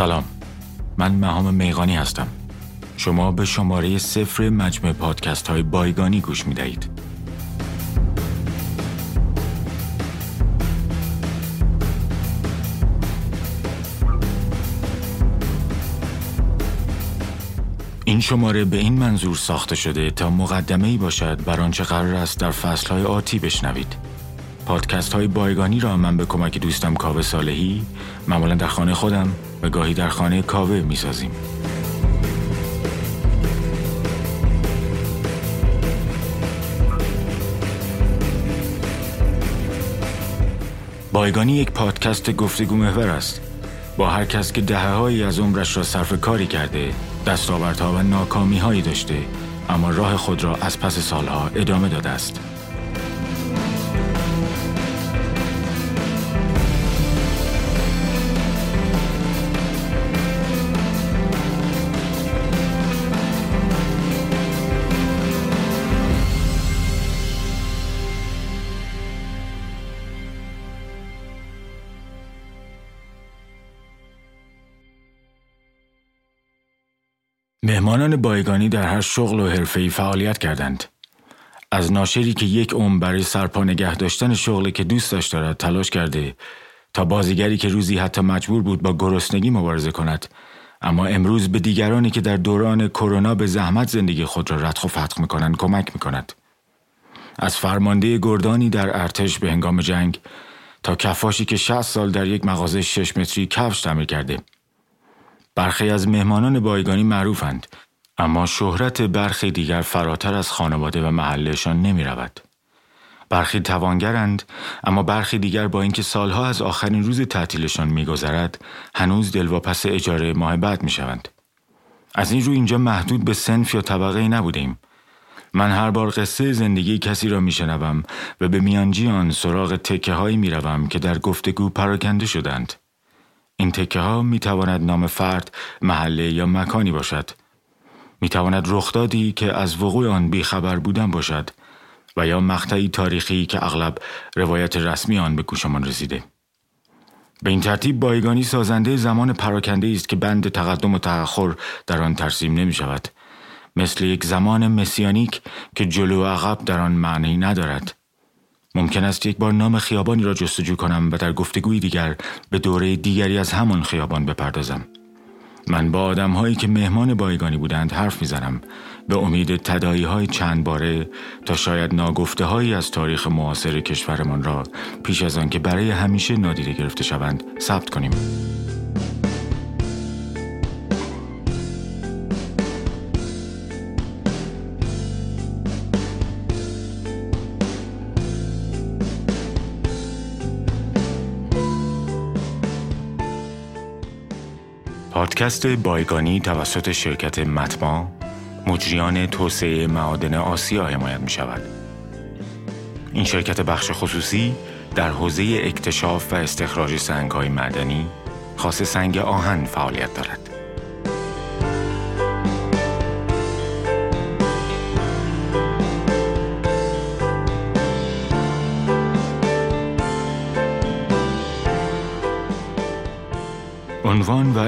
سلام من مهام میغانی هستم شما به شماره صفر مجموع پادکست های بایگانی گوش می دهید. این شماره به این منظور ساخته شده تا مقدمه ای باشد بر آنچه قرار است در فصل های آتی بشنوید. پادکست های بایگانی را من به کمک دوستم کاوه صالحی معمولا در خانه خودم و گاهی در خانه کاوه می سازیم. بایگانی یک پادکست گفتگو محور است با هر کس که دهههایی از عمرش را صرف کاری کرده دستاوردها و ناکامی هایی داشته اما راه خود را از پس سالها ادامه داده است مهمانان بایگانی در هر شغل و حرفه‌ای فعالیت کردند. از ناشری که یک عمر برای سرپا نگه داشتن شغلی که دوستش دارد تلاش کرده تا بازیگری که روزی حتی مجبور بود با گرسنگی مبارزه کند اما امروز به دیگرانی که در دوران کرونا به زحمت زندگی خود را ردخ و فتخ می‌کنند کمک می‌کند از فرمانده گردانی در ارتش به هنگام جنگ تا کفاشی که 60 سال در یک مغازه 6 متری کفش تعمیر کرده برخی از مهمانان بایگانی معروفند اما شهرت برخی دیگر فراتر از خانواده و محلشان نمی رود. برخی توانگرند اما برخی دیگر با اینکه سالها از آخرین روز تعطیلشان میگذرد هنوز دلواپس اجاره ماه بعد می شوند. از این رو اینجا محدود به سنف یا طبقه نبودیم. من هر بار قصه زندگی کسی را میشنوم و به میانجی آن سراغ تکه هایی می روم که در گفتگو پراکنده شدند. این تکه ها می تواند نام فرد، محله یا مکانی باشد. می تواند رخدادی که از وقوع آن بیخبر بودن باشد و یا مقطعی تاریخی که اغلب روایت رسمی آن به گوشمان رسیده. به این ترتیب بایگانی سازنده زمان پراکنده است که بند تقدم و تأخر در آن ترسیم نمی شود. مثل یک زمان مسیانیک که جلو و عقب در آن معنی ندارد. ممکن است یک بار نام خیابانی را جستجو کنم و در گفتگوی دیگر به دوره دیگری از همان خیابان بپردازم. من با آدم هایی که مهمان بایگانی بودند حرف می‌زنم به امید تدایی های چند باره تا شاید ناگفته هایی از تاریخ معاصر کشورمان را پیش از آن که برای همیشه نادیده گرفته شوند ثبت کنیم. پادکست بایگانی توسط شرکت متما مجریان توسعه معادن آسیا حمایت می شود. این شرکت بخش خصوصی در حوزه اکتشاف و استخراج سنگ های معدنی خاص سنگ آهن فعالیت دارد.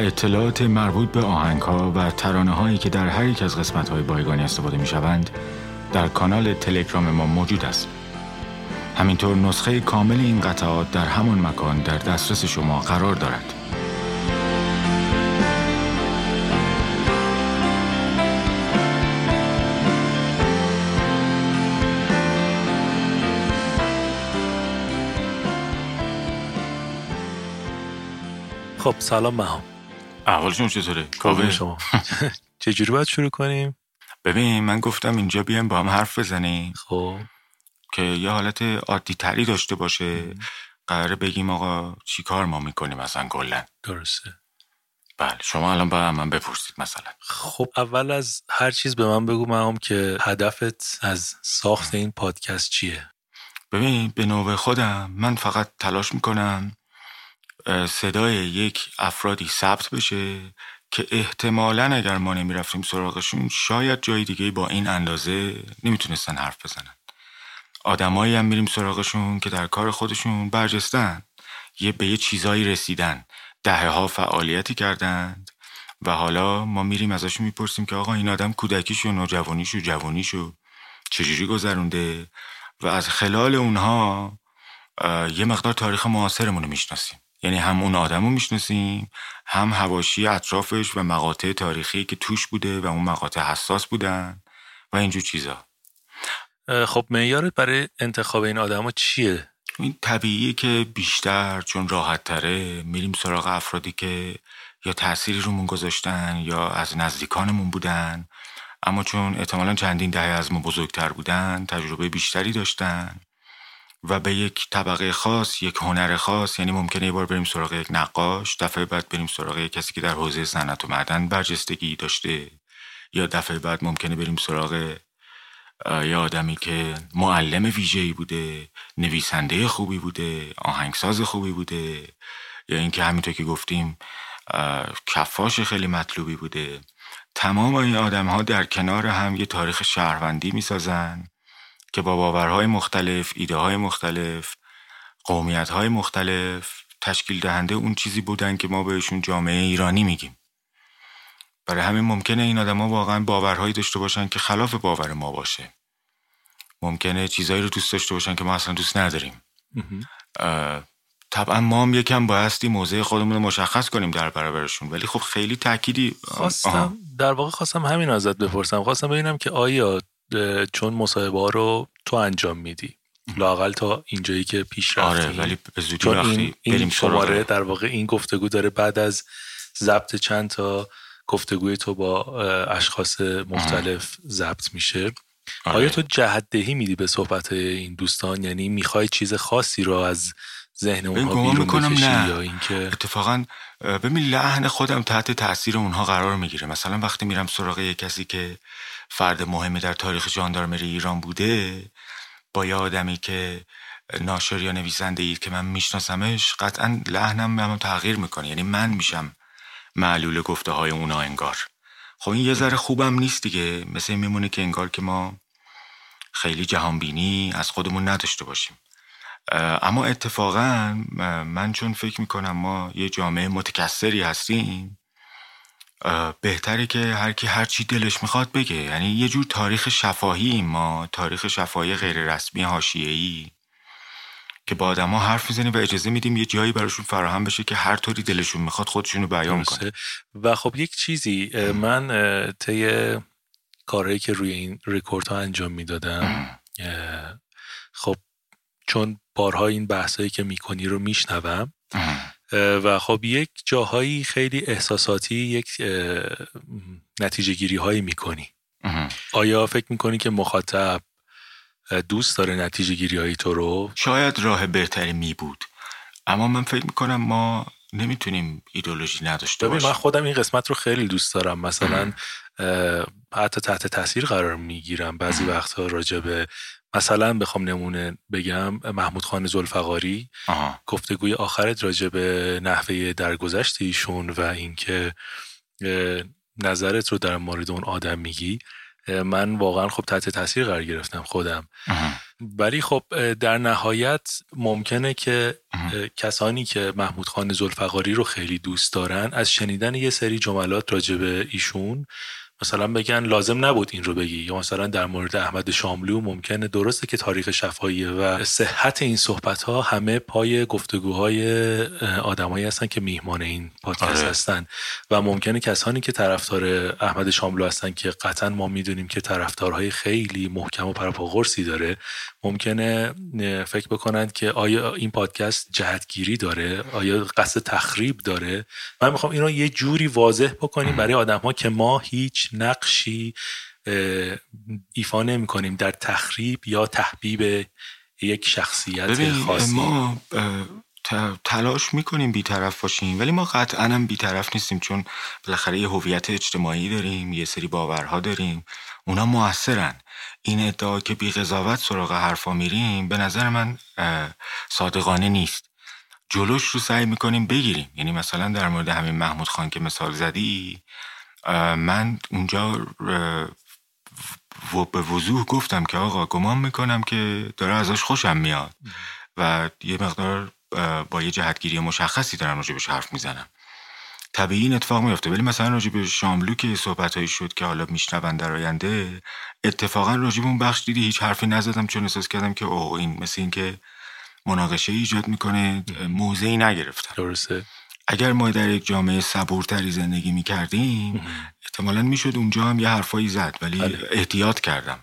اطلاعات مربوط به آهنگ ها و ترانه هایی که در هر یک از قسمت های بایگانی استفاده می شوند در کانال تلگرام ما موجود است. همینطور نسخه کامل این قطعات در همان مکان در دسترس شما قرار دارد. خب سلام مهام احوالشون چطوره؟ کاوه شما. چجوری باید شروع کنیم؟ ببین من گفتم اینجا بیایم با هم حرف بزنیم. خب. که یه حالت عادی تری داشته باشه. قراره بگیم آقا چی کار ما می‌کنیم مثلا کلا؟ درسته. بله شما الان با من بپرسید مثلا. خب اول از هر چیز به من بگو مهام که هدفت از ساخت این پادکست چیه؟ ببین به نوبه خودم من فقط تلاش می‌کنم صدای یک افرادی ثبت بشه که احتمالا اگر ما نمی‌رفتیم سراغشون شاید جای دیگه با این اندازه نمی‌تونستن حرف بزنن. آدمایی هم میریم سراغشون که در کار خودشون برجستن یه به یه چیزایی رسیدن دهه ها فعالیتی کردند و حالا ما میریم ازشون می‌پرسیم که آقا این آدم کودکیشو نوجوانیشو جوانیشو چجوری گذرونده و از خلال اونها یه مقدار تاریخ معاصرمون رو می‌شناسیم. یعنی هم اون آدم رو می‌شناسیم هم هواشی اطرافش و مقاطع تاریخی که توش بوده و اون مقاطع حساس بودن و اینجور چیزا. خب معیارت برای انتخاب این آدما چیه؟ این طبیعیه که بیشتر چون راحت تره میریم سراغ افرادی که یا تأثیری رومون گذاشتن یا از نزدیکانمون بودن اما چون احتمالا چندین دهه از ما بزرگتر بودن تجربه بیشتری داشتن. و به یک طبقه خاص یک هنر خاص یعنی ممکنه یه بار بریم سراغ یک نقاش دفعه بعد بریم سراغ کسی که در حوزه صنعت و معدن برجستگی داشته. یا دفعه بعد ممکنه بریم سراغ یه آدمی که معلم ویژه‌ای بوده نویسنده خوبی بوده آهنگساز خوبی بوده. یا اینکه همینطور که گفتیم کفاش خیلی مطلوبی بوده. تمام این آدم ها در کنار هم یه تاریخ شهروندی می‌سازن. که با باورهای مختلف، ایده های مختلف، قومیت های مختلف تشکیل دهنده اون چیزی بودن که ما بهشون جامعه ایرانی میگیم. برای همین ممکنه این آدما واقعا باورهایی داشته باشن که خلاف باور ما باشه. ممکنه چیزایی رو دوست داشته باشن که ما اصلا دوست نداریم. طبعا ما هم یکم بایستی موضع خودمون رو مشخص کنیم در برابرشون ولی خب خیلی تأکیدی خواستم در واقع خواستم همین ازت بپرسم خواستم ببینم که آیا چون مصاحبه ها رو تو انجام میدی. لاقل تا اینجایی که پیش رفتی. آره ولی به زودی چون این, این شماره در واقع این گفتگو داره بعد از ضبط چند تا گفتگوی تو با اشخاص مختلف ضبط میشه. آره. آیا تو جهت دهی میدی به صحبت این دوستان؟ یعنی می‌خوای چیز خاصی رو از ذهن اونها بیرون می‌کنم نه. یا اینکه؟ اتفاقا ببین لحن خودم تحت تاثیر اونها قرار می‌گیره. مثلا وقتی میرم سراغ یه کسی که فرد مهمی در تاریخ جاندارمری ایران بوده با یه آدمی که ناشر یا نویسنده اید که من میشناسمش قطعا لحنم هم تغییر می‌کنه. یعنی من میشم معلول گفته های اونا انگار. خب این یه ذره خوبم نیست دیگه. مثل میمونه که انگار که ما خیلی جهانبینی از خودمون نداشته باشیم. اما اتفاقا من چون فکر می‌کنم ما یه جامعه متکثری هستیم بهتره که هر کی هر چی دلش می‌خواد بگه. یعنی یه جور تاریخ شفاهی ما تاریخ شفاهی غیر رسمی حاشیه‌ای که با آدما حرف می‌زنیم و اجازه میدیم یه جایی براشون فراهم بشه که هر طوری دلشون می‌خواد خودشونو بیان کنه. و خب یک چیزی من طی کارهایی که روی این ریکورد ها انجام می‌دادم خب چون بارها این بحثایی که می‌کنی رو میشنوم و خب یک جاهایی خیلی احساساتی یک نتیجه گیری هایی می‌کنی آیا فکر می‌کنی که مخاطب دوست داره نتیجه گیری هایی تو رو؟ شاید راه بهتری می بود. اما من فکر می‌کنم ما نمی‌تونیم ایدولوژی نداشته باشیم من خودم این قسمت رو خیلی دوست دارم. مثلا حتی تحت تاثیر قرار می‌گیرم بعضی وقتها راجع به مثلا بخوام نمونه بگم محمود خان زلفقاری. گفتگوی آخرت راجع به نحوه درگذشت ایشون و اینکه نظرت رو در مورد اون آدم میگی من واقعا خب تحت تاثیر قرار گرفتم خودم. ولی خب در نهایت ممکنه که کسانی که محمود خان زلفقاری رو خیلی دوست دارن از شنیدن یه سری جملات راجع به ایشون مثلا بگن لازم نبود این رو بگی یا مثلا در مورد احمد شاملو ممکنه. درسته که تاریخ شفاییه و صحت این صحبت ها همه پای گفتگوهای آدمایی هستن که میهمان این پادکست آره. هستن. و ممکنه کسانی که طرفدار احمد شاملو هستن که قطعا ما می‌دونیم که طرفدارهای خیلی محکم و پرپاقرسی داره ممکنه فکر بکنند که آیا این پادکست جهتگیری داره؟ آیا قصد تخریب داره؟ من می‌خوام این رو یه جوری واضح بکنیم برای آدم ها که ما هیچ نقشی ایفا نمی کنیم در تخریب یا تحبیب یک شخصیت خاصی. ما تلاش می‌کنیم بیطرف باشیم ولی ما قطعا هم بیطرف نیستیم چون بالاخره یه هویت اجتماعی داریم یه سری باورها داریم اونا موثرن. این ادعا که بی قضاوت سراغ حرفا میریم به نظر من صادقانه نیست. جلوش رو سعی می‌کنیم بگیریم. یعنی مثلا در مورد همین محمود خان که مثال زدی من اونجا به وضوح گفتم که آقا گمان می‌کنم که داره ازش خوشم میاد. و یه مقدار با یه جهتگیری مشخصی دارم راجبش حرف می‌زنم. طبیعی این اتفاق میفته ولی مثلا راجب به شاملو که صحبت شد که حالا میشنون در آینده اتفاقا راجب اون بخش دیدی هیچ حرفی نزدم چون احساس کردم که اوه این مثل این که مناقشه ایجاد می‌کنه موضعی نگرفتم. درسته. اگر ما در یک جامعه صبورتری زندگی می‌کردیم احتمالا می‌شد اونجا هم یه حرفایی زد ولی بله. احتیاط کردم.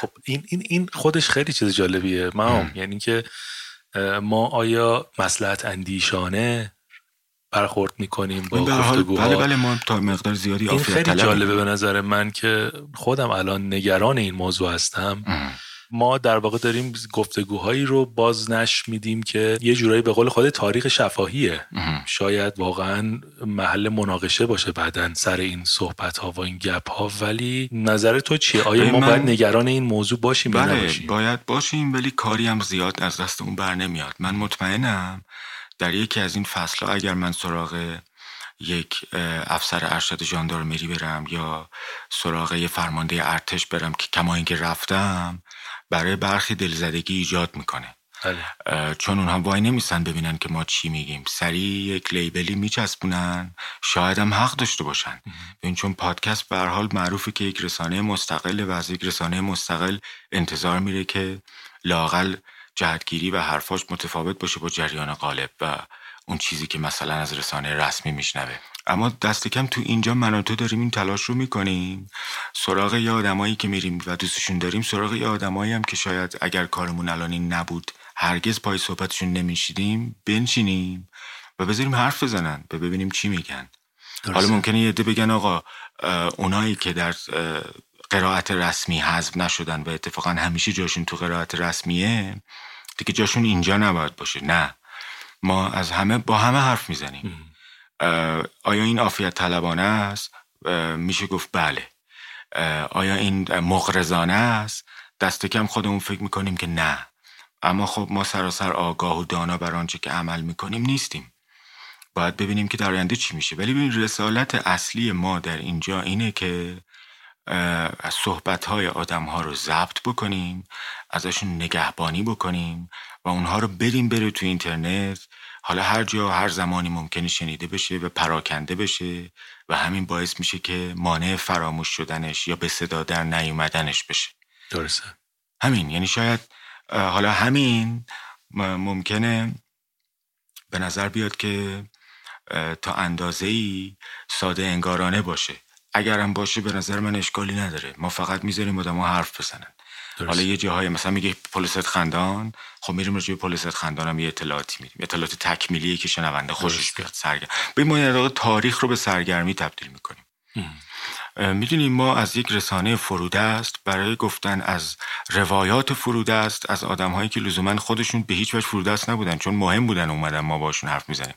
خب این, این, این خودش خیلی چیز جالبیه ما یعنی که ما آیا مسلحت اندیشانه برخورد می‌کنیم با گفتگوها بله بله ما تا مقدار زیادی این خیلی جالبه به نظر من که خودم الان نگران این موضوع هستم. ما در واقع داریم گفتگوهایی رو بازنش میدیم که یه جورایی به قول خود تاریخ شفاهیه. شاید واقعا محل مناقشه باشه بعدا سر این صحبت ها و این گپ ها ولی نظر تو چیه؟ آیا ما باید نگران این موضوع باشیم بله باید باشیم ولی کاری هم زیاد از دستمون بر نمیاد. من مطمئنم در یکی از این فصل اگر من سراغ یک افسر ارشد ژاندارمری برم یا سراغ یه فرمانده ارتش برم که کما اینکه رفتم برای برخی دلزدگی ایجاد می‌کنه. بله. چون اونها وای نمیستن ببینن که ما چی میگیم. سریع یک لیبلی میچسبونن. شاید هم حق داشته باشن. ببین چون پادکست به حال معروفه که یک رسانه مستقل و از یک رسانه مستقل انتظار میره که لاقل جهتگیری و حرفاش متفاوت باشه با جریان غالب و اون چیزی که مثلا از رسانه رسمی میشنوه. اما دست کم تو اینجا من و تو داریم این تلاش رو می‌کنیم. سراغ یه آدمایی که میریم و دوستشون داریم سراغ یه آدمایی هم که شاید اگر کارمون الان این نبود هرگز پای صحبتشون نمیشیدیم بنشینیم و بذاریم حرف بزنن و ببینیم چی میگن. حالا ممکنه یه عده بگن آقا اونایی که در قرائت رسمی حذف نشدن و اتفاقا همیشه جاشون تو قرائت رسمیه دیگه جاشون اینجا نباید باشه. نه. ما از همه با همه حرف می‌زنیم. آیا این آفیت طلبانه است؟ میشه گفت بله. آیا این مغرزانه است؟ دست کم خودمون فکر می‌کنیم که نه. اما خب ما سراسر آگاه و دانا بر آنچه که عمل می‌کنیم نیستیم. باید ببینیم که در آینده چی میشه. ولی ببین رسالت اصلی ما در اینجا اینه که از صحبت های آدم رو ضبط بکنیم ازشون نگهبانی بکنیم و اونها رو بریم بره تو اینترنت حالا هر جا هر زمانی ممکنه شنیده بشه و پراکنده بشه و همین باعث میشه که مانع فراموش شدنش یا به صدا در نیومدنش بشه. درسته. همین یعنی شاید حالا همین ممکنه به نظر بیاد که تا اندازه ای ساده انگارانه باشه. اگرم باشه به نظر من اشکالی نداره. ما فقط می‌ذاریم آدم حرف بزنن. حالا یه جاهای مثلا میگه پلیست خندان خب میریم راجع پلیست خندان هم یه اطلاعاتی میدیم. اطلاعات تکمیلی که شنونده خوشش بیاد سرگرم. به ما تاریخ رو به سرگرمی تبدیل می‌کنیم. می‌دونیم ما از یک رسانه فروده است برای گفتن از روایات فروده است از آدم هایی که لزوما خودشون به هیچ وجه فروده است نبودن چون مهم بودن اومدن ما باشون حرف می‌زنیم.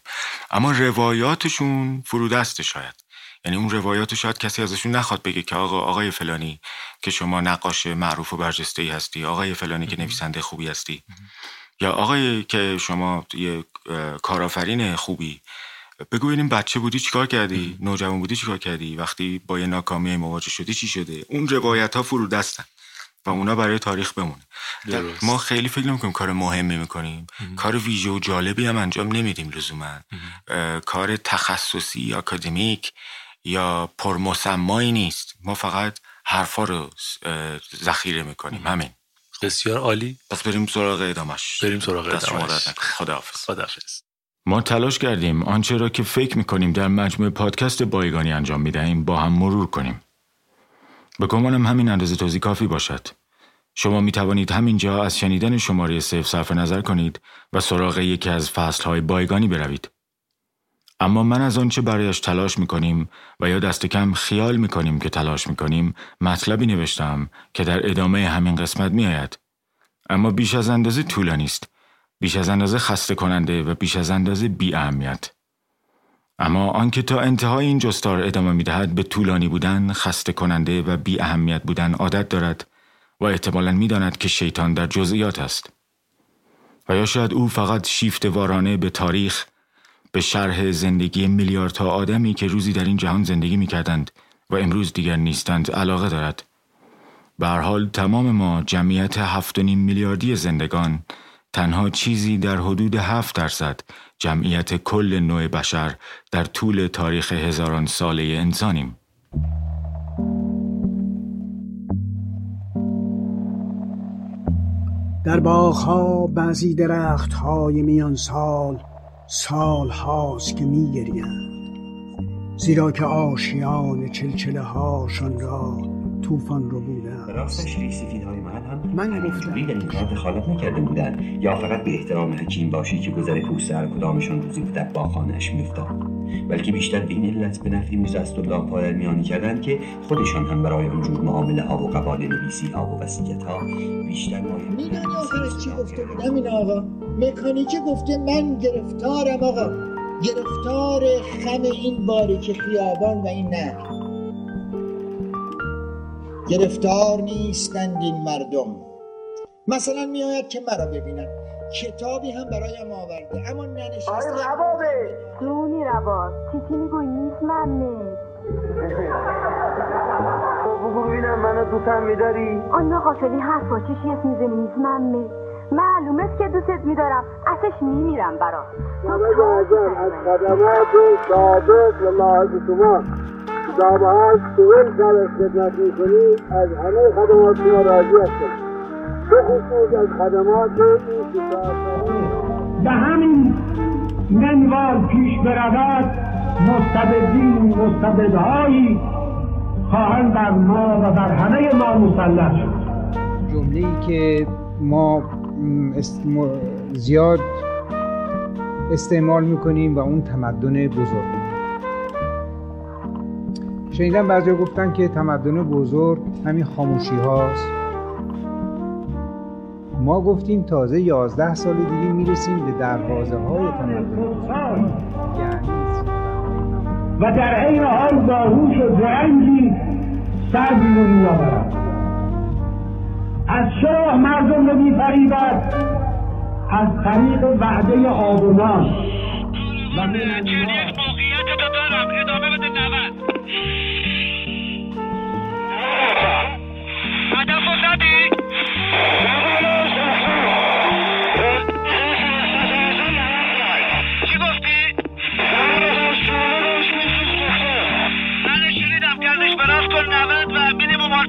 اما روایاتشون فروده است شاید. یعنی اون روایات شاید کسی ازشون نخواد بگه که آقا آقای فلانی که شما نقاش معروف و برجسته ای هستی آقای فلانی که نویسنده خوبی هستی. یا آقای که شما یه کارآفرین خوبی. بگو این بچه بودی چیکار کردی؟ نوجوان بودی چیکار کردی؟ وقتی با یه ناکامی مواجه شدی چی شده؟ اون روایت ها فرو دستن و اونا برای تاریخ بمونه. ما خیلی فکر نمی‌کنیم کار مهمی می‌کنیم. کار ویژه و جالبی هم انجام نمیدیم لزوما. کار تخصصی اکادمیک یا پرمسمایی نیست. ما فقط حرفا رو ذخیره می‌کنیم. همین. بسیار عالی. پس بریم سراغ ادامش بریم سراغ ادامش خداحافظ. خداحافظ. ما تلاش کردیم آنچه را که فکر می‌کنیم در مجموع پادکست بایگانی انجام می‌دهیم با هم مرور کنیم. به گمانم همین اندازه توضیح کافی باشد. شما می توانید همینجا از شنیدن شماره صفر صرف نظر کنید و سراغ یکی از فصلهای بایگانی بروید. اما من از آنچه برایش تلاش می‌کنیم و یا دست کم خیال می‌کنیم که تلاش می‌کنیم مطلبی نوشتم که در ادامه همین قسمت میآید. اما بیش از اندازه طولانی است بیش از اندازه خسته کننده و بیش از اندازه بی اهمیت. اما آنکه تا انتهای این جستار ادامه می‌دهد به طولانی بودن خسته کننده و بی اهمیت بودن عادت دارد و احتمالا می‌داند که شیطان در جزئیات است. و یا شاید او فقط شیفت وارانه به تاریخ به شرح زندگی میلیاردها آدمی که روزی در این جهان زندگی می کردند و امروز دیگر نیستند علاقه دارد. به حال تمام ما جمعیت هفت میلیاردی زندگان تنها چیزی در حدود هفت درصد جمعیت کل نوع بشر در طول تاریخ هزاران ساله انسانیم. در باغها بعضی درختهای میان سال سال هاست که می زیرا که آشیان چلچله هاشان را طوفان رو بودن من گفتم. در این کار دخالت نکرده بودن یا فقط به احترام حکیم باشی که گذر پوست هر کدامشان روزی بود در باخانش میافتاد؟ بلکه بیشتر به این علت به نفی میز الله میانی کردند که خودشان هم برای آنجور معامله ها و قبال نویسی ها و وسیعت ها بیشتر مایل می‌دونی آخرش چی گفته بودم این آقا؟ مکانیکی گفته من گرفتارم آقا. گرفتار خم این باریک خیابان و این نه گرفتار نیستند این مردم. مثلا میآید که مرا ببینند کتابی هم برایم آورده. اما ننشسته آی ربابه دونی رباب. چیچی میگوی؟ نیست من بگو ببینم منو دوستم میداری؟ آنا قافلی حرفا چشی اسم می‌زنی نیست من معلوم است که دوستت میدارم. ازش میمیرم برا تو از خدمات ثابت و لاحظ شما. کتابه ها سوال سر خدمت می‌کنی از همه خدمات شما راضی هستم. خدمات به همین منوال پیش برود مستبدین مستبدهایی خواهند بر ما و بر همه ما مسلط شد. جمله ای که ما زیاد استعمال می‌کنیم و اون تمدن بزرگ. شنیدم بعضی گفتن که تمدن بزرگ همین خاموشی هاست ما گفتیم تازه یازده سال دیگه می‌رسیم به دروازه های تمدن. یعنی و در عین حال باهوش و زرنگی سر بیرون میآورد. از شاه مردم رو میفریبد از طریق وعده آبونان و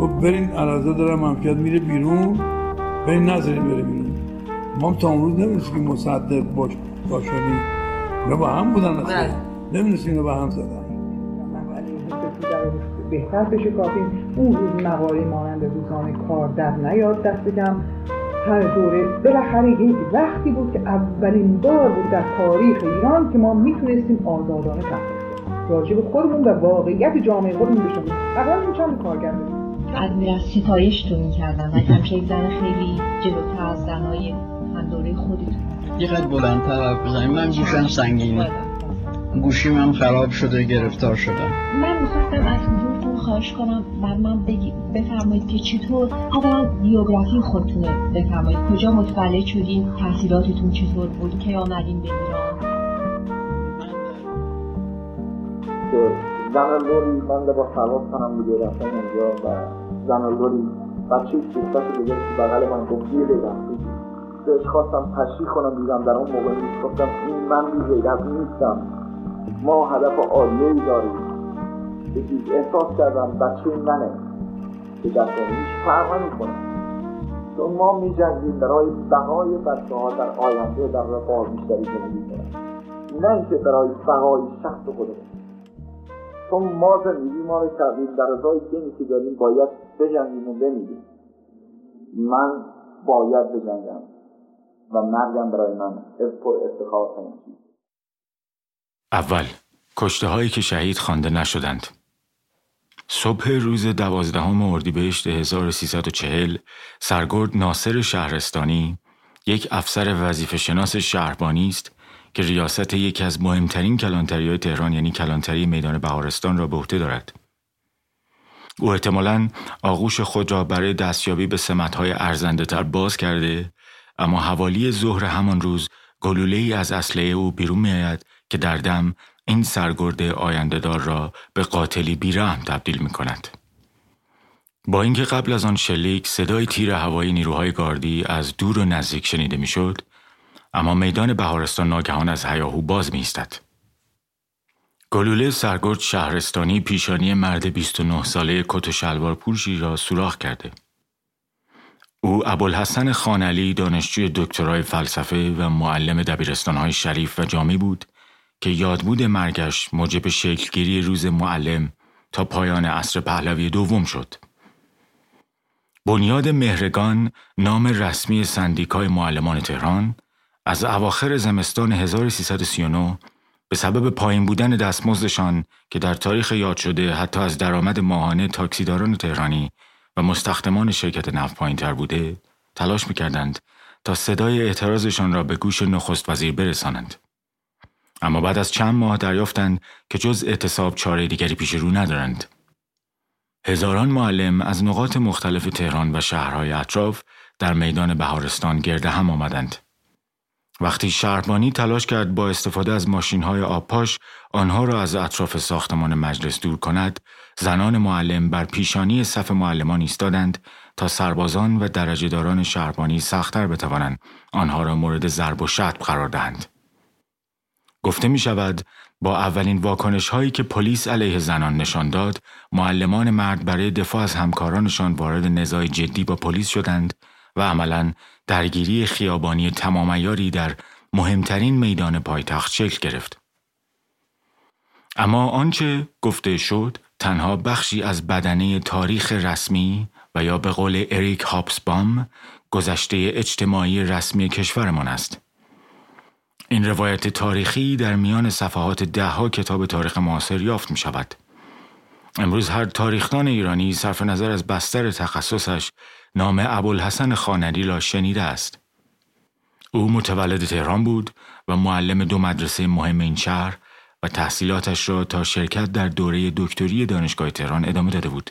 گفت برین عرضه دارم ممکن میره بیرون. برین نظرین بره بیرون. ما تا اون روز نمی‌دونستیم که مصدق باش کاشانی اینا با هم بودن اصلا. نمی‌دونستیم اینا با هم زدن. بهتر بشه کافی اون روز مقاله مانند روزانه کار در نیاد دست کم. هر دوره بالاخره یک وقتی بود که اولین بار بود در تاریخ ایران که ما می‌تونستیم آزادانه تحقیق راجع به خودمون و واقعیت جامعه خودمون بشنویم اول این چند کار کردیم از می‌رفت ستایشتون می‌کردم و کم یک زن خیلی جلوتر از زنهای هم دوره خودتون. یه قد بلندتر حرف بزنیم. من گوشم سنگینه گوشیم هم خراب شده گرفتار شدم من می‌خواستم از حضورتون خواهش کنم بر من بگی بفرمایید که چطور اولا بیوگرافی خودتون بفرمایید. کجا متولد شدین؟ تحصیلاتتون چطور بود؟ که آمدین به ایران؟ زن لوری من لباس سوار کنم دیگه رفتم اونجا و زن لوری بچه دوستاش دیگه که بغل من گفت یه بهش خواستم تشریح کنم دیدم در اون موقع نیست. گفتم این من بی نیستم. ما هدف عالیه داریم. که احساس کردم بچه منه. که دست هیچ فرق نمی‌کنه. چون ما می جنگیم برای بقای بچه ها در آینده در رفاه بیشتری زندگی کنن نه اینکه برای بقای شخص خودمون. چون ما زندگی ما رو کردیم در ازای دینی که داریم باید بجنگیم و بمیریم. من باید بجنگم و مرگم برای من پر افتخار اول کشته هایی که شهید خوانده نشدند. صبح روز دوازدهم اردیبهشت 1340 سرگرد ناصر شهرستانی یک افسر وظیفه شناس شهربانی است که ریاست یکی از مهمترین کلانتری های تهران یعنی کلانتری میدان بهارستان را به عهده دارد. او احتمالا آغوش خود را برای دستیابی به سمتهای ارزنده تر باز کرده اما حوالی ظهر همان روز گلوله ای از اسلحه او بیرون می آید که در دم این سرگرد آیندهدار را به قاتلی بیرحم تبدیل می کند. با اینکه قبل از آن شلیک صدای تیر هوایی نیروهای گاردی از دور و نزدیک شنیده می‌شد اما میدان بهارستان ناگهان از هیاهو باز می ایستد. گلوله سرگرد شهرستانی پیشانی مرد 29 ساله کت و شلوار پوشی را سوراخ کرده. او ابوالحسن خانعلی دانشجوی دکترای فلسفه و معلم دبیرستانهای شریف و جامی بود که یادبود مرگش موجب شکلگیری روز معلم تا پایان عصر پهلوی دوم شد. بنیاد مهرگان نام رسمی سندیکای معلمان تهران از اواخر زمستان 1339 به سبب پایین بودن دستمزدشان که در تاریخ یاد شده حتی از درآمد ماهانه تاکسیداران تهرانی و مستخدمان شرکت نفت پایین تر بوده تلاش می‌کردند تا صدای اعتراضشان را به گوش نخست وزیر برسانند. اما بعد از چند ماه دریافتند که جز اعتصاب چاره دیگری پیش رو ندارند. هزاران معلم از نقاط مختلف تهران و شهرهای اطراف در میدان بهارستان گرد هم آمدند. وقتی شهربانی تلاش کرد با استفاده از ماشین های آبپاش آنها را از اطراف ساختمان مجلس دور کند، زنان معلم بر پیشانی صف معلمان ایستادند تا سربازان و درجه داران شهربانی سختتر بتوانند آنها را مورد ضرب و شتم قرار دهند. گفته می شود با اولین واکنش هایی که پلیس علیه زنان نشان داد، معلمان مرد برای دفاع از همکارانشان وارد نزاع جدی با پلیس شدند و عملا درگیری خیابانی تمامیاری در مهمترین میدان پایتخت شکل گرفت. اما آنچه گفته شد تنها بخشی از بدنه تاریخ رسمی و یا به قول اریک هاپسبام گذشته اجتماعی رسمی کشورمان است. این روایت تاریخی در میان صفحات دهها کتاب تاریخ معاصر یافت می شود. امروز هر تاریخدان ایرانی صرف نظر از بستر تخصصش نام ابوالحسن خانری را شنیده است. او متولد تهران بود و معلم دو مدرسه مهم این شهر و تحصیلاتش را تا شرکت در دوره دکتری دانشگاه تهران ادامه داده بود.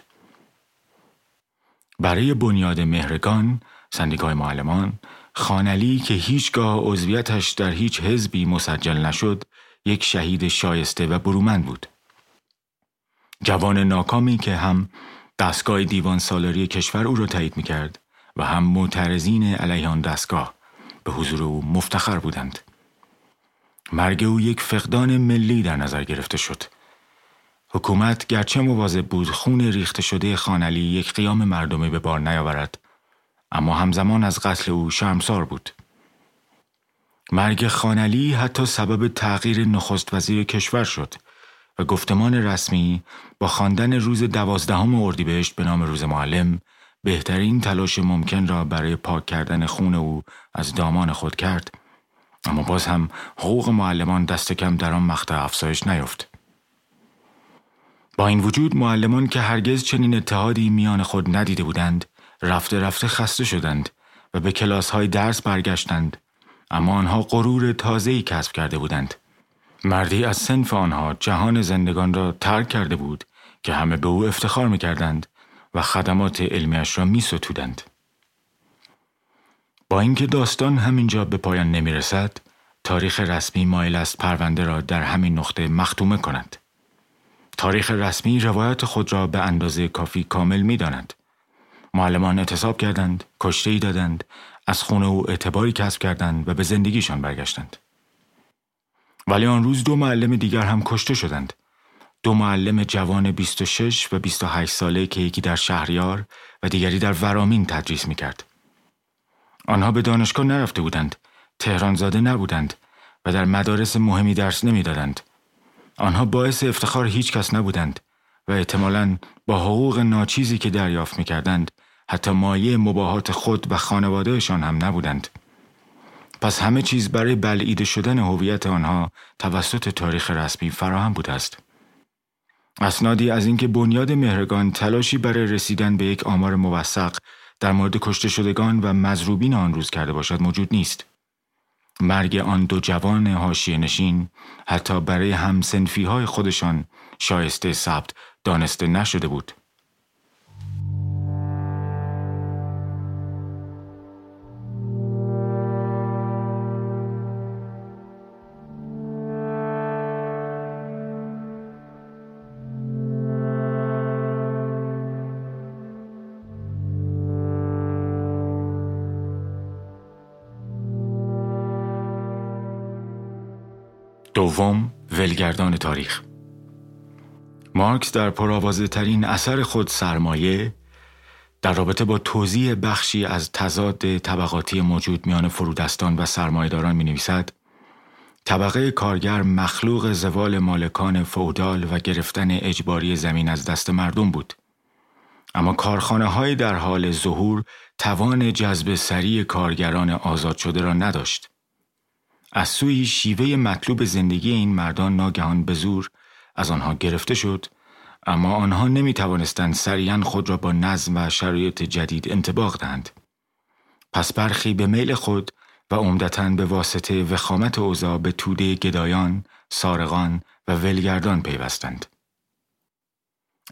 برای بنیاد مهرگان، سندیکای معلمان، خانلی که هیچگاه عضویتش در هیچ حزبی مسجل نشد، یک شهید شایسته و برومند بود. جوان ناکامی که هم دستگاه دیوان سالاری کشور او را تایید می کرد و هم معترضین علیه آن دستگاه به حضور او مفتخر بودند. مرگ او یک فقدان ملی در نظر گرفته شد. حکومت گرچه مواظب بود خون ریخته شده خانلی یک قیام مردمی به بار نیاورد اما همزمان از قتل او شرمسار بود. مرگ خانلی حتی سبب تغییر نخست وزیر کشور شد و گفتمان رسمی با خواندن روز دوازدهم اردیبهشت به نام روز معلم بهترین تلاش ممکن را برای پاک کردن خون او از دامان خود کرد. اما باز هم حقوق معلمان دست کم در آن مقطع افزایش نیافت. با این وجود معلمان که هرگز چنین اتحادی میان خود ندیده بودند رفته رفته خسته شدند و به کلاس های درس برگشتند. اما آنها غرور تازه‌ای کسب کرده بودند. مردی از سنف آنها جهان زندگان را ترک کرده بود که همه به او افتخار می‌کردند و خدمات علمیش را می ستودند. با اینکه داستان همینجا به پایان نمی رسد، تاریخ رسمی مایل است پرونده را در همین نقطه مختومه کند. تاریخ رسمی روایت خود را به اندازه کافی کامل می داند. معلمان اعتصاب کردند، کشته ای دادند، از خونه او اعتباری کسب کردند و به زندگیشان برگشتند. ولی آن روز دو معلم دیگر هم کشته شدند. دو معلم جوان 26 و 28 ساله که یکی در شهریار و دیگری در ورامین تدریس می کرد. آنها به دانشگاه نرفته بودند، تهران زاده نبودند و در مدارس مهمی درس نمی‌دادند. آنها باعث افتخار هیچ کس نبودند و احتمالاً با حقوق ناچیزی که دریافت می کردند حتی مایه مباهات خود و خانوادهشان هم نبودند. پس همه چیز برای بلعیده شدن هویت آنها توسط تاریخ رسمی فراهم بوده است. اسنادی از اینکه بنیاد مهرگان تلاشی برای رسیدن به یک آمار موثق در مورد کشته شدگان و مذروبین آن روز کرده باشد موجود نیست. مرگ آن دو جوان حاشیه نشین حتی برای همسنفی های خودشان شایسته ثبت دانسته نشده بود. دوم ولگردان تاریخ. مارکس در پرآوازه ترین اثر خود سرمایه در رابطه با توضیح بخشی از تضاد طبقاتی موجود میان فرودستان و سرمایهداران می نویسد طبقه کارگر مخلوق زوال مالکان فودال و گرفتن اجباری زمین از دست مردم بود. اما کارخانه های در حال ظهور توان جذب سریع کارگران آزاد شده را نداشت. از سوی شیوه مطلوب زندگی این مردان ناگهان به زور از آنها گرفته شد اما آنها نمی توانستند سریعا خود را با نظم و شرایط جدید انتباق دهند. پس برخی به میل خود و عمدتا به واسطه وخامت اوضاع به توده گدایان، سارقان و ولگردان پیوستند.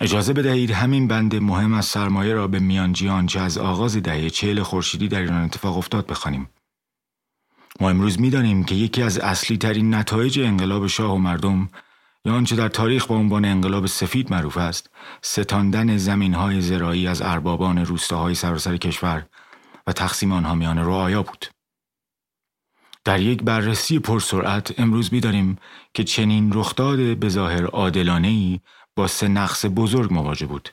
اجازه بدهید همین بند مهم از سرمایه را به میانجی آنچه از آغاز دهه چهل خورشیدی در ایران اتفاق افتاد بخوانیم. ما امروز می‌دانیم که یکی از اصلی ترین نتایج انقلاب شاه و مردم یا آنچه در تاریخ با عنوان انقلاب سفید معروف است ستاندن زمین های زراعی از اربابان روستاهای سراسر کشور و تقسیم آنها میان رعایا بود. در یک بررسی پرسرعت امروز می‌دانیم که چنین رخداد به ظاهر عادلانه با سه نقص بزرگ مواجه بود.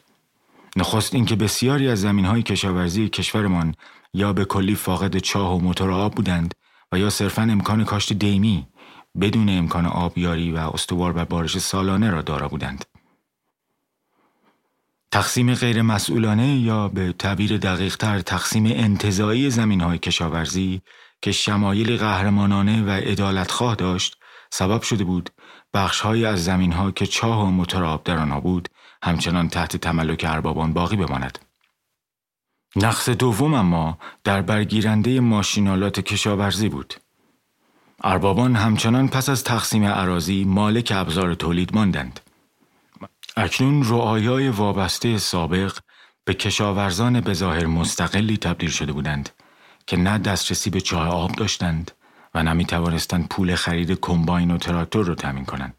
نخست اینکه بسیاری از زمین های کشاورزی کشورمان یا به کلی فاقد چاه و موتور آب بودند و یا صرفا امکان کاشت دیمی بدون امکان آبیاری و استوار و بارش سالانه را دارا بودند. تقسیم غیر مسئولانه یا به تعبیر دقیقتر تقسیم انتظایی زمین های کشاورزی که شمایل قهرمانانه و ادالتخواه داشت سبب شده بود بخشهایی از زمین ها که چاه و متراب در آنها بود همچنان تحت تملک اربابان باقی بماند. نقص دوم اما در برگیرنده ماشینالات کشاورزی بود. اربابان همچنان پس از تقسیم عراضی مالک ابزار تولید ماندند. اکنون رعایای وابسته سابق به کشاورزان به ظاهر مستقلی تبدیل شده بودند که نه دسترسی به چاه آب داشتند و نه می توانستند پول خرید کمباین و تراکتور را تامین کنند.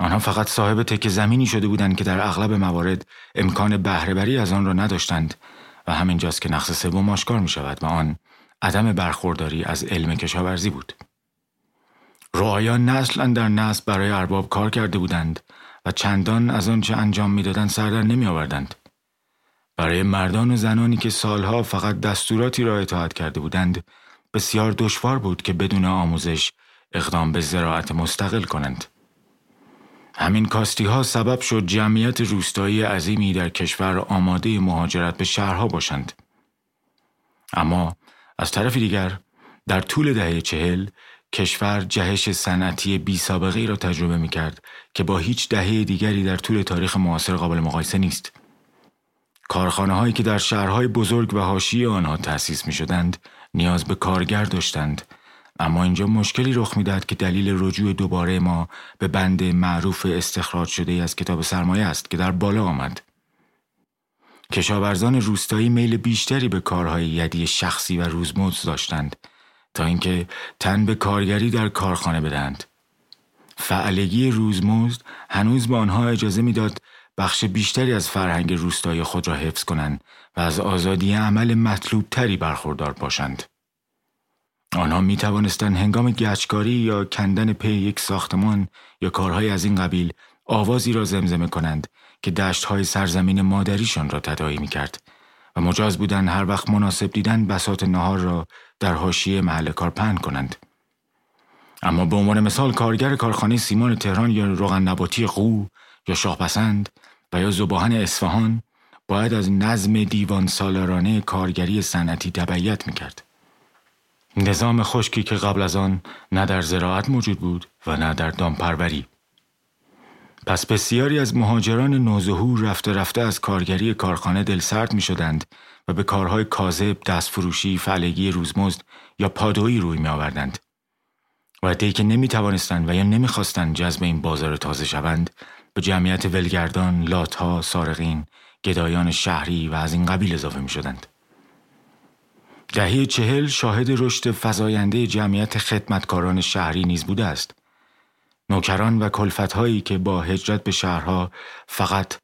آنها فقط صاحب تک زمینی شده بودند که در اغلب موارد امکان بهرهبری از آن را نداشتند و همینجاست که نقص سوم آشکار می شود و آن عدم برخورداری از علم کشاورزی بود. رعایان نسل در نسل برای ارباب کار کرده بودند و چندان از آنچه انجام می‌دادند سردر نمی آوردند. برای مردان و زنانی که سالها فقط دستوراتی را اطاعت کرده بودند بسیار دشوار بود که بدون آموزش اقدام به زراعت مستقل کنند. همین کاستی ها سبب شد جمعیت روستایی عظیمی در کشور آماده مهاجرت به شهرها باشند. اما از طرف دیگر در طول دهه چهل کشور جهش صنعتی بی سابقه را تجربه می کرد که با هیچ دهه دیگری در طول تاریخ معاصر قابل مقایسه نیست. کارخانه هایی که در شهرهای بزرگ و حاشیه آنها تأسیس می شدند نیاز به کارگر داشتند اما اینجا مشکلی رخ می‌دهد که دلیل رجوع دوباره ما به بند معروف استخراج شده از کتاب سرمایه است که در بالا آمد. کشاورزان روستایی میل بیشتری به کارهای یدی شخصی و روزمزد داشتند تا اینکه تن به کارگری در کارخانه بدهند. فعلگی روزمزد هنوز به آنها اجازه می‌داد بخش بیشتری از فرهنگ روستایی خود را حفظ کنند و از آزادی عمل مطلوب تری برخوردار باشند. آنها می توانستند هنگام گچکاری یا کندن پی یک ساختمان یا کارهای از این قبیل آوازی را زمزمه کنند که دشتهای سرزمین مادریشان را تدایی می کرد و مجاز بودند هر وقت مناسب دیدن بسات نهار را در حاشیه محل کار پهن کنند. اما به عنوان مثال کارگر کارخانه سیمان تهران یا روغن نباتی قو یا شاهپسند و یا زباهن اصفهان باید از نظم دیوان سالارانه کارگری صنعتی تبعیت می‌کرد. نظام خشکی که قبل از آن نه در زراعت موجود بود و نه در دامپروری پس بسیاری از مهاجران نوظهور رفته رفته از کارگری کارخانه دلسرد می شدند و به کارهای کاذب، دستفروشی، فلگی روزمزد یا پادویی روی می آوردند. و که نمی توانستند و یا نمی خواستند جذب این بازار تازه شوند به جمعیت ولگردان، لاتها، سارقین، گدایان شهری و از این قبیل اضافه می شدند. دهه چهل شاهد رشد فزاینده جمعیت خدمتکاران شهری نیز بوده است. نوکران و کلفتهایی که با هجرت به شهرها فقط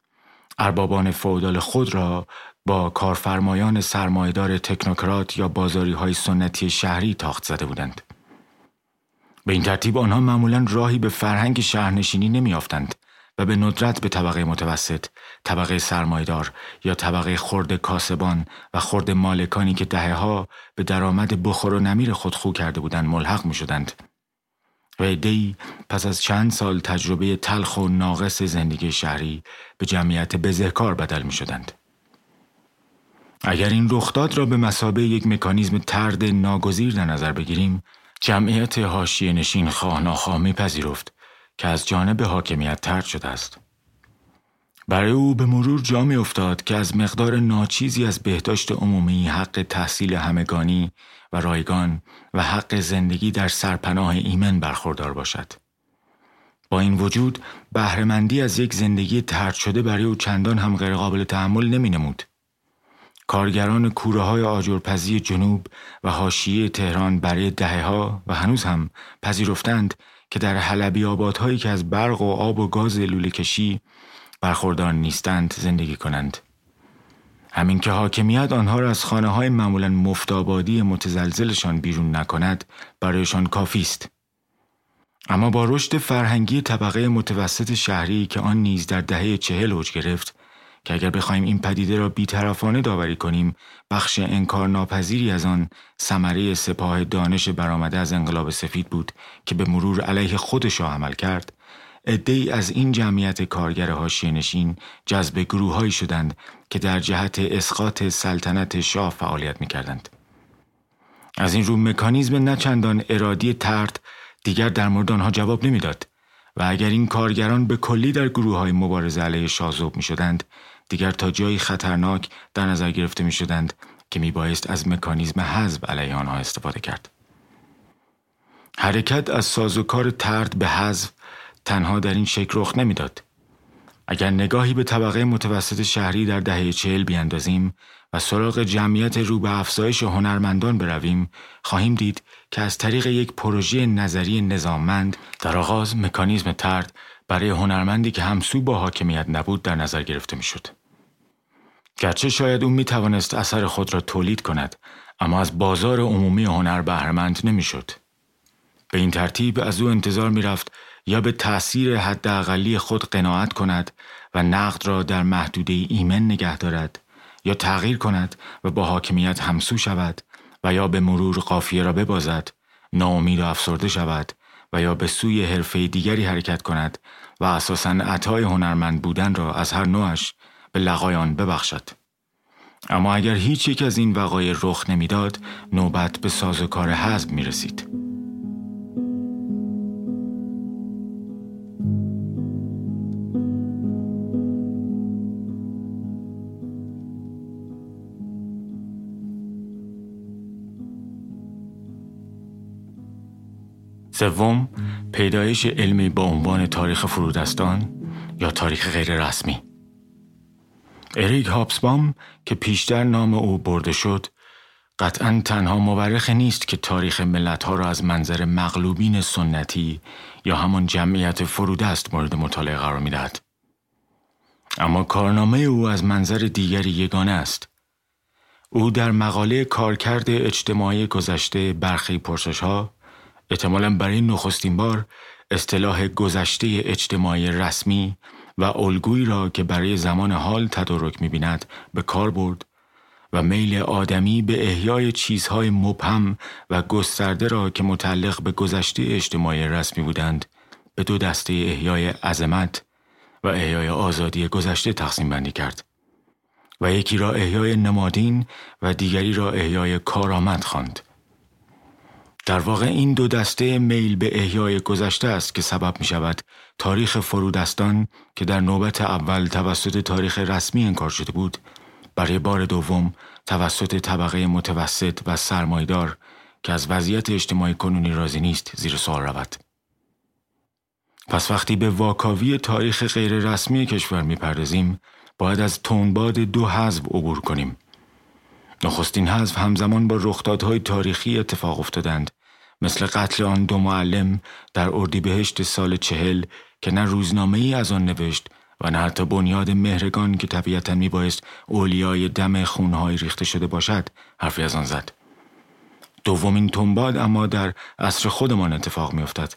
اربابان فودال خود را با کارفرمایان سرمایدار تکنوکرات یا بازاری های سنتی شهری تاخت زده بودند. به این ترتیب آنها معمولا راهی به فرهنگ شهرنشینی نمیافتند و به ندرت به طبقه متوسط، طبقه سرمایدار یا طبقه خرد کاسبان و خرد مالکانی که دهه ها به درآمد بخور و نمیر خود خو کرده بودند ملحق می شدند. و دی پس از چند سال تجربه تلخ و ناقص زندگی شهری به جمعیت بزهکار بدل می شدند. اگر این رخداد را به مسابه یک مکانیزم ترد ناگزیر در نظر بگیریم جمعیت هاشی نشین خواه می پذیرفت که از جانب حاکمیت ترد شده است. برای او به مرور جا می افتاد که از مقدار ناچیزی از بهداشت عمومی حق تحصیل همگانی و رایگان و حق زندگی در سرپناه ایمن برخوردار باشد. با این وجود بهرهمندی از یک زندگی ترد شده برای او چندان هم غیرقابل تحمل نمی نمود. کارگران کوره های آجرپزی جنوب و حاشیه تهران برای دهه ها و هنوز هم پذیرفتند که در حلبی آبادهایی که از برق و آب و گاز لوله کشی برخوردار نیستند زندگی کنند. همین که حاکمیت آنها را از خانه های معمولا مفتابادی متزلزلشان بیرون نکند برایشان کافی است. اما با رشد فرهنگی طبقه متوسط شهری که آن نیز در دهه چهل اوج گرفت که اگر بخواهیم این پدیده را بیطرفانه داوری کنیم بخش انکار ناپذیری از آن ثمره سپاه دانش برآمده از انقلاب سفید بود که به مرور علیه خود شاه عمل کرد ای از این جمعیت کارگر حاشیه نشین جذب گروههایی شدند که در جهت اسقاط سلطنت شاه فعالیت می کردند. از این رو مکانیزم نچندان ارادی ترد دیگر در مورد آنها جواب نمی‌داد و اگر این کارگران به کلی در گروه های مبارزه علیه شاه می شدند دیگر تا جایی خطرناک در نظر گرفته می شدند که می بایست از مکانیزم حذف علیه آنها استفاده کرد. حرکت از سازوکار ترد به حذف تنها در این شکل رخ نمی‌داد. اگر نگاهی به طبقه متوسط شهری در دهه چهل بیاندازیم و سراغ جمعیت رو به افزایش هنرمندان برویم خواهیم دید که از طریق یک پروژه نظری نظاممند در آغاز مکانیزم ترد برای هنرمندی که همسو با حاکمیت نبود در نظر گرفته می‌شد. گرچه شاید او می توانست اثر خود را تولید کند اما از بازار عمومی هنر بهرهمند نمی‌شد. به این ترتیب از او انتظار می رفت یا به تأثیر حداقلی خود قناعت کند و نقد را در محدوده ایمن نگه دارد یا تغییر کند و با حاکمیت همسو شود و یا به مرور قافیه را ببازد ناامید و افسرده شود و یا به سوی حرفه دیگری حرکت کند و اساسا عطای هنرمند بودن را از هر نوعش به لقایان ببخشد. اما اگر هیچ یک از این وقایع رخ نمی‌داد نوبت به سازوکار حزب می رسید. سوم پیدایش علمی با عنوان تاریخ فرودستان یا تاریخ غیر رسمی اریک هابسبام که پیشتر نام او برده شد قطعا تنها مورخ نیست که تاریخ ملتها را از منظر مغلوبین سنتی یا همان جمعیت فرودست مورد مطالعه قرار می‌دهد. اما کارنامه او از منظر دیگری یگانه است. او در مقاله کارکرد اجتماعی گذشته برخی پرسش ها احتمالا برای نخستین بار اصطلاح گذشته اجتماعی رسمی و الگویی را که برای زمان حال تدارک می‌بیند به کار برد و میل آدمی به احیای چیزهای مبهم و گسترده را که متعلق به گذشته اجتماعی رسمی بودند به دو دسته احیای عظمت و احیای آزادی گذشته تقسیم بندی کرد و یکی را احیای نمادین و دیگری را احیای کارآمد خواند. در واقع این دو دسته میل به احیای گذشته است که سبب می شود تاریخ فرودستان که در نوبت اول توسط تاریخ رسمی انکار شده بود برای بار دوم توسط طبقه متوسط و سرمایدار که از وضعیت اجتماعی کنونی راضی نیست زیر سوال رود. پس وقتی به واکاوی تاریخ غیر رسمی کشور می‌پردازیم باید از تونباد دو حزب عبور کنیم. نخستین حزب همزمان با رخدادهای تاریخی اتفاق افتادند مثل قتل آن دو معلم در اردیبهشت سال چهل که نه روزنامه ای از آن نوشت و نه حتی بنیاد مهرگان که طبیعتا می بایست اولیای دم خونهای ریخته شده باشد حرفی از آن زد. دومین تنباد اما در عصر خودمان اتفاق می افتد.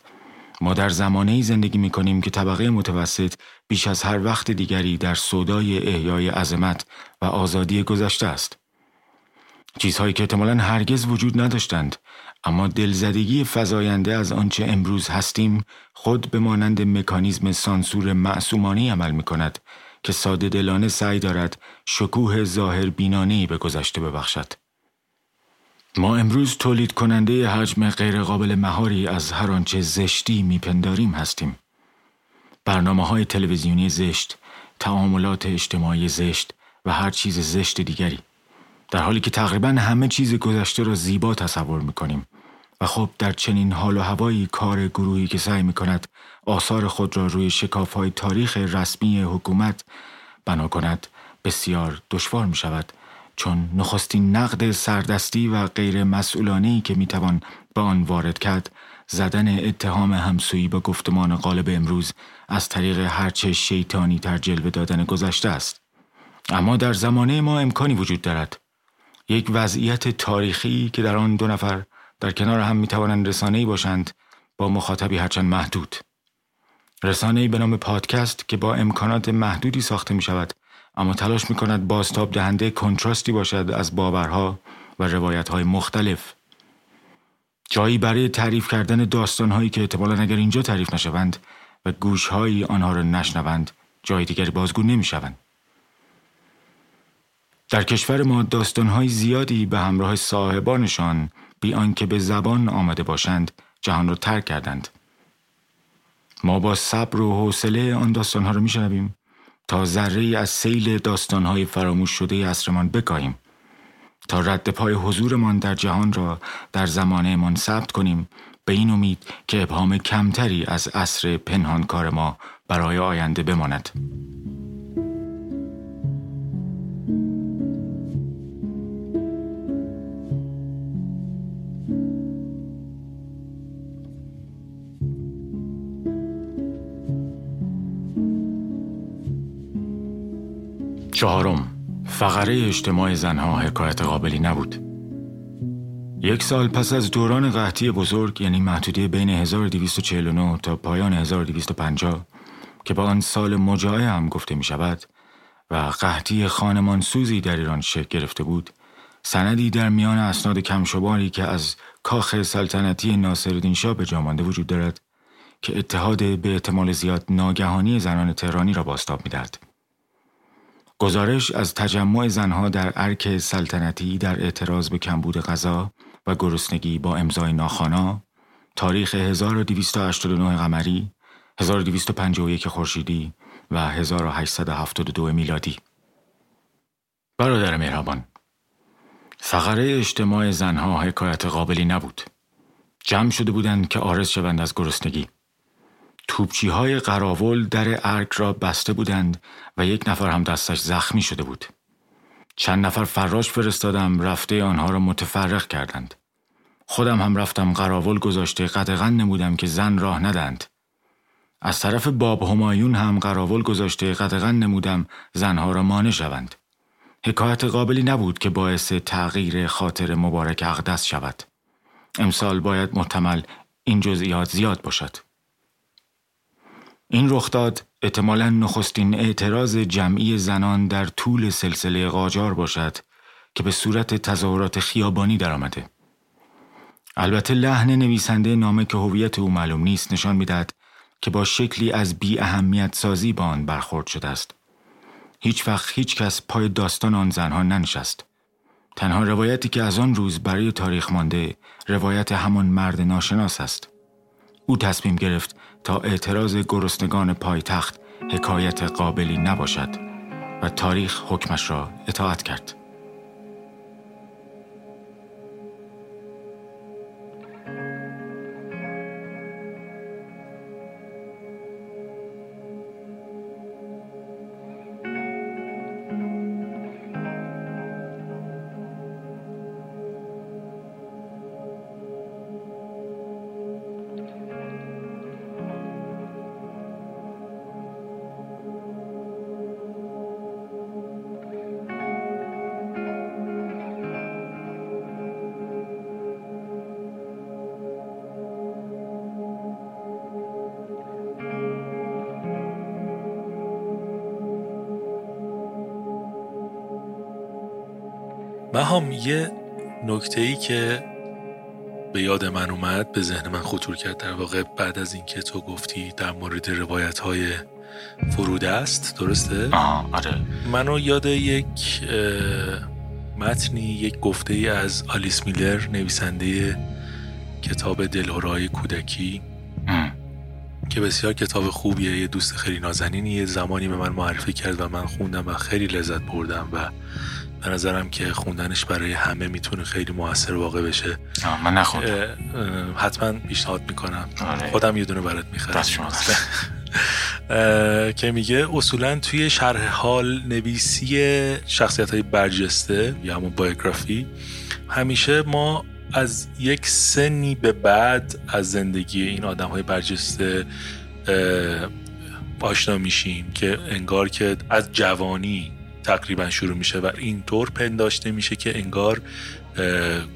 ما در زمانه ای زندگی می کنیم که طبقه متوسط بیش از هر وقت دیگری در صدای احیای عظمت و آزادی گذشته است. چیزهایی که احتمالا هرگز وجود نداشتند اما دلزدگی فزاینده از آنچه امروز هستیم خود به مانند مکانیزم سانسور معصومانی عمل می کند که ساده دلانه سعی دارد شکوه ظاهر بینانهی به گذشته ببخشد. ما امروز تولید کننده حجم غیرقابل مهاری از هر آنچه زشتی میپنداریم هستیم. برنامه های تلویزیونی زشت، تعاملات اجتماعی زشت و هر چیز زشت دیگری. در حالی که تقریبا همه چیز گذشته را زیبا تصور می‌کنیم و خب در چنین حال و هوایی کار گروهی که سعی می کند آثار خود را روی شکاف های تاریخ رسمی حکومت بنا کند بسیار دشوار می شود چون نخستین نقد سردستی و غیر مسئولانه که می توان به آن وارد کرد زدن اتهام همسویی با گفتمان غالب امروز از طریق هرچه شیطانی تر جلوه دادن گذشته است. اما در زمانه ما امکانی وجود دارد. یک وضعیت تاریخی که در آن دو نفر در کنار هم می توانند رسانه‌ای باشند با مخاطبی هرچند محدود. رسانه‌ای به نام پادکست که با امکانات محدودی ساخته می شود اما تلاش می کند بازتاب دهنده کنتراستی باشد از باورها و روایتهای مختلف. جایی برای تعریف کردن داستانهایی که احتمالا اگر اینجا تعریف نشوند و گوشهایی آنها را نشنوند جای دیگری بازگو نمی شوند. در کشور ما داستانهای زیادی به همراه صاحبانشان بی آنکه به زبان آمده باشند جهان را ترک کردند. ما با صبر و حوصله آن داستانها را میشنویم تا ذره از سیل داستانهای فراموش شده عصرمان بکاهیم تا رد پای حضورمان در جهان را در زمانهمان ثبت کنیم به این امید که ابهام کمتری از عصر پنهانکار ما برای آینده بماند. چهارم. فقره اجتماع زنها حکایت قابلی نبود. یک سال پس از دوران قحطی بزرگ یعنی محدوده بین 1249 تا پایان 1250 که با آن سال مجاعه هم گفته می شود و قحطی خانمان سوزی در ایران شکل گرفته بود سندی در میان اسناد کمشباری که از کاخ سلطنتی ناصرالدین شاه به جامانده وجود دارد که اتحاد به احتمال زیاد ناگهانی زنان تهرانی را باستاب می‌دهد. گزارش از تجمع زنها در ارک سلطنتی در اعتراض به کمبود غذا و گرسنگی با امضای ناخانا تاریخ 1289 قمری 1251 خورشیدی و 1872 میلادی. برادر مهربان فقره اجتماع زنها حکایت قابلی نبود. جمع شده بودند که آرز شوند از گرسنگی. توپچی های قراول در ارک را بسته بودند و یک نفر هم دستش زخمی شده بود. چند نفر فراش فرستادم رفته آنها را متفرق کردند. خودم هم رفتم قراول گذاشته قدغن نمودم که زن راه ندند. از طرف باب همایون هم قراول گذاشته قدغن نمودم زنها را مانع شوند. حکایت قابلی نبود که باعث تغییر خاطر مبارک اقدس شود. امسال باید محتمل این جزئیات زیاد باشد. این رخداد احتمالا نخستین اعتراض جمعی زنان در طول سلسله قاجار باشد که به صورت تظاهرات خیابانی درآمده. البته لحن نویسنده نامه که هویت او معلوم نیست نشان می‌دهد که با شکلی از بی اهمیت سازی با آن برخورد شده است. هیچ وقت هیچ کس پای داستان آن زنها ننشست. تنها روایتی که از آن روز برای تاریخ مانده روایت همان مرد ناشناس است. او تصمیم گرفت تا اعتراض گرسنگان پایتخت حکایت قابلی نباشد و تاریخ حکمش را اطاعت کرد. مهام یه نکته ای که به یاد من اومد به ذهن من خطور کرد در واقع بعد از اینکه تو گفتی در مورد روایت های فروده است درسته؟ آه آره منو یاد یک متنی یک گفته ای از آلیس میلر نویسنده کتاب دلهورای کودکی که بسیار کتاب خوبیه یه دوست خیلی نازنینی یه زمانی به من معرفی کرد و من خوندم و خیلی لذت بردم و به نظرم که خوندنش برای همه می‌تونه خیلی موثر واقع بشه. من نخوندم. حتما پیشنهاد می‌کنم. آره. خودم یه دونه برات می‌خرم. که میگه اصولا توی شرح حال نویسی شخصیت های برجسته یا همون بایوگرافی همیشه ما از یک سنی به بعد از زندگی این آدم های برجسته آشنا میشیم که انگار که از جوانی تقریبا شروع میشه و اینطور پنداشته میشه که انگار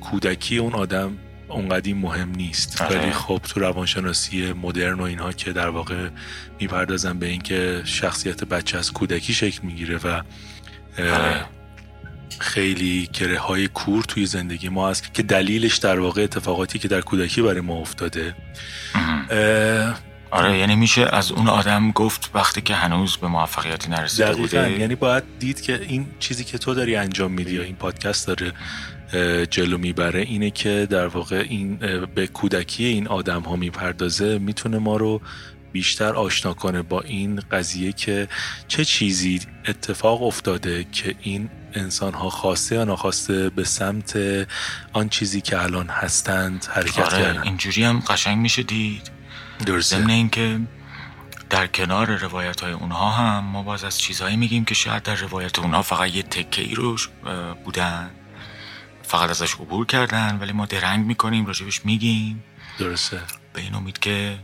کودکی اون آدم اونقدی مهم نیست. ولی خب تو روانشناسی مدرن و اینها که در واقع می‌پردازن به اینکه شخصیت بچه از کودکی شکل می‌گیره و آره. خیلی گره های کور توی زندگی ما هست که دلیلش در واقع اتفاقاتی که در کودکی برای ما افتاده آره یعنی میشه از اون آدم گفت وقتی که هنوز به موفقیتی نرسیده بوده. یعنی باید دید که این چیزی که تو داری انجام میدی یا این پادکست داره جلو می‌بره اینه که در واقع این به کودکی این آدم ها می‌پردازه می‌تونه ما رو بیشتر آشنا کنه با این قضیه که چه چیزی اتفاق افتاده که این انسان ها خواسته یا ناخواسته به سمت آن چیزی که الان هستند حرکت آره کردن. اینجوری هم قشنگ میشه دید. درسته. ضمن اینکه در کنار روایت های اونها هم ما باز از چیزهایی میگیم که شاید در روایت اونها فقط یه تکه ای رو بودن. فقط ازش عبور کردن ولی ما درنگ می‌کنیم راجبش میگیم. درسته. به این امید که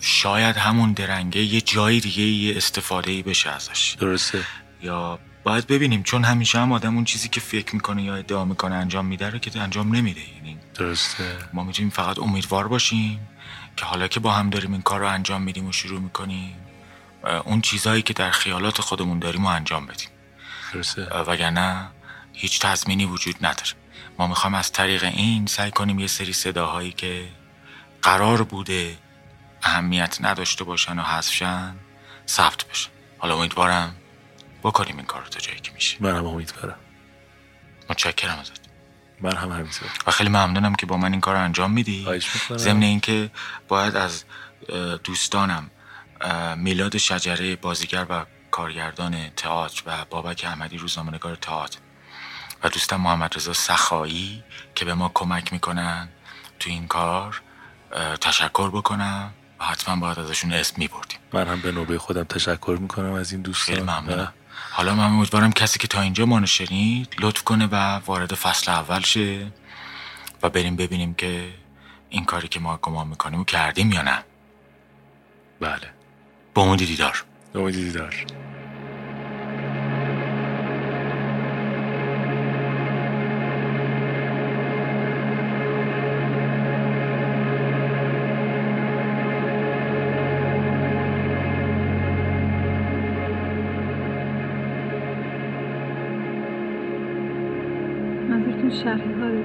شاید همون درنگه یه جای دیگه یه استفاده ای بشه ازش. درسته. یا باید ببینیم چون همیشه هم آدم اون چیزی که فکر می‌کنه یا ادعا می‌کنه انجام میده رو که انجام نمیده. یعنی درسته. ما می‌تونیم فقط امیدوار باشیم. که حالا که با هم داریم این کار رو انجام میدیم و شروع می‌کنیم اون چیزهایی که در خیالات خودمون داریم رو انجام بدیم. درسته. وگرنه هیچ تضمینی وجود نداره. ما می‌خوایم از طریق این سعی کنیم یه سری صداهایی که قرار بوده اهمیت نداشته باشن و حذفشن ثبت بشن حالا امیدوارم بکنیم این کار رو تا جایی که میشه. من هم امیدوارم. متشکرم ازت. من هم همینطور و خیلی ممنونم که با من این کار رو انجام میدی. ضمن اینکه باید از دوستانم میلاد شجره بازیگر و کارگردان تئاتر و بابک احمدی روزنامه‌نگار تئاتر و دوستم محمد رضا سخایی که به ما کمک می‌کنن تو این کار تشکر بکنم و حتما باید ازشون اسم میبردیم. من هم به نوبه خودم تشکر می‌کنم از این دوستان. خیلی ممنونم. حالا من امیدوارم کسی که تا اینجا ما شنید لطف کنه و وارد فصل اول شه و بریم ببینیم که این کاری که ما گمان می‌کنیم و کردیم یا نه. بله. با امید دیدار. با امید دیدار.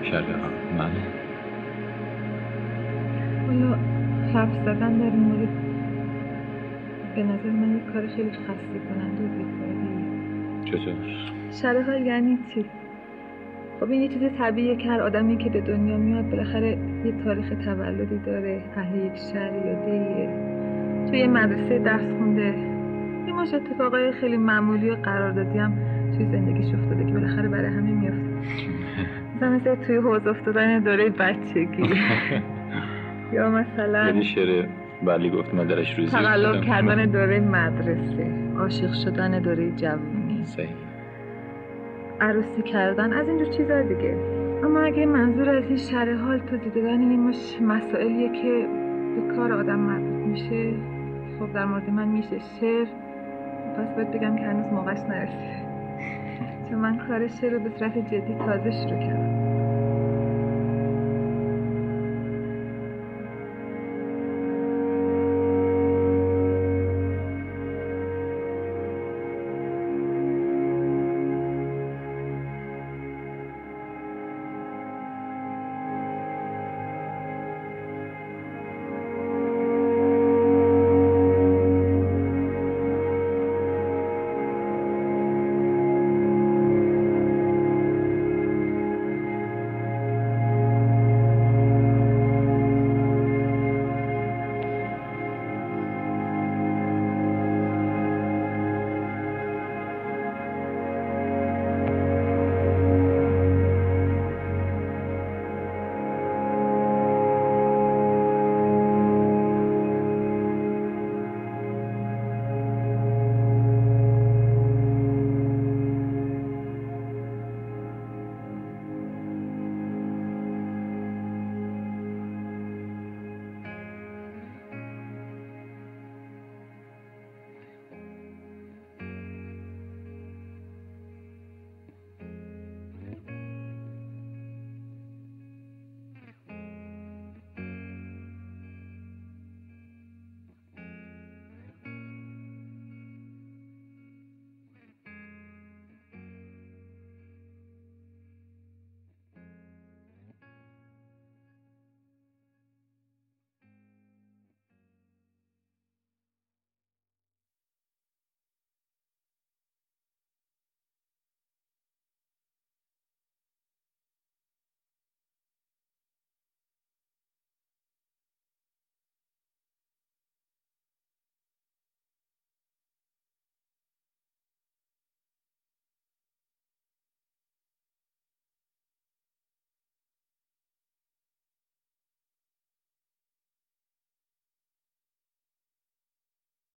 شرح حال بله. حالا حرف زدن در مورد به نظر من یک کار خیلی خسته کننده و بیکاری چطور؟ شرح حال یعنی چی؟ خب این یه چیز طبیعیه که هر آدمی که به دنیا میاد بالاخره یه تاریخ تولدی داره اهل یک شهر یا دیه توی یه مدرسه درس خونده. یه ماش اتفاقای خیلی معمولی و قراردادی هم توی زندگیش افتاده که بالاخره برای همه میفته مثلا مثل توی حوض افتادن دوره بچگی. یا مثلا یعنی شعر بلی گفت مادرش روزی تقلب کردن دوره مدرسه. عاشق شدن دوره جوانی صحیح. عروسی کردن. از اینجور چیزا دیگه. اما اگه منظور از این شرح حال تو دیدن این مش مسائلیه که به کار آدم مربوط میشه. خب در مورد من میشه شعر. پس باید بگم که هنوز موقعش نرسیده. چون من کار شعر رو به صورت جدی تازه شروع کردم.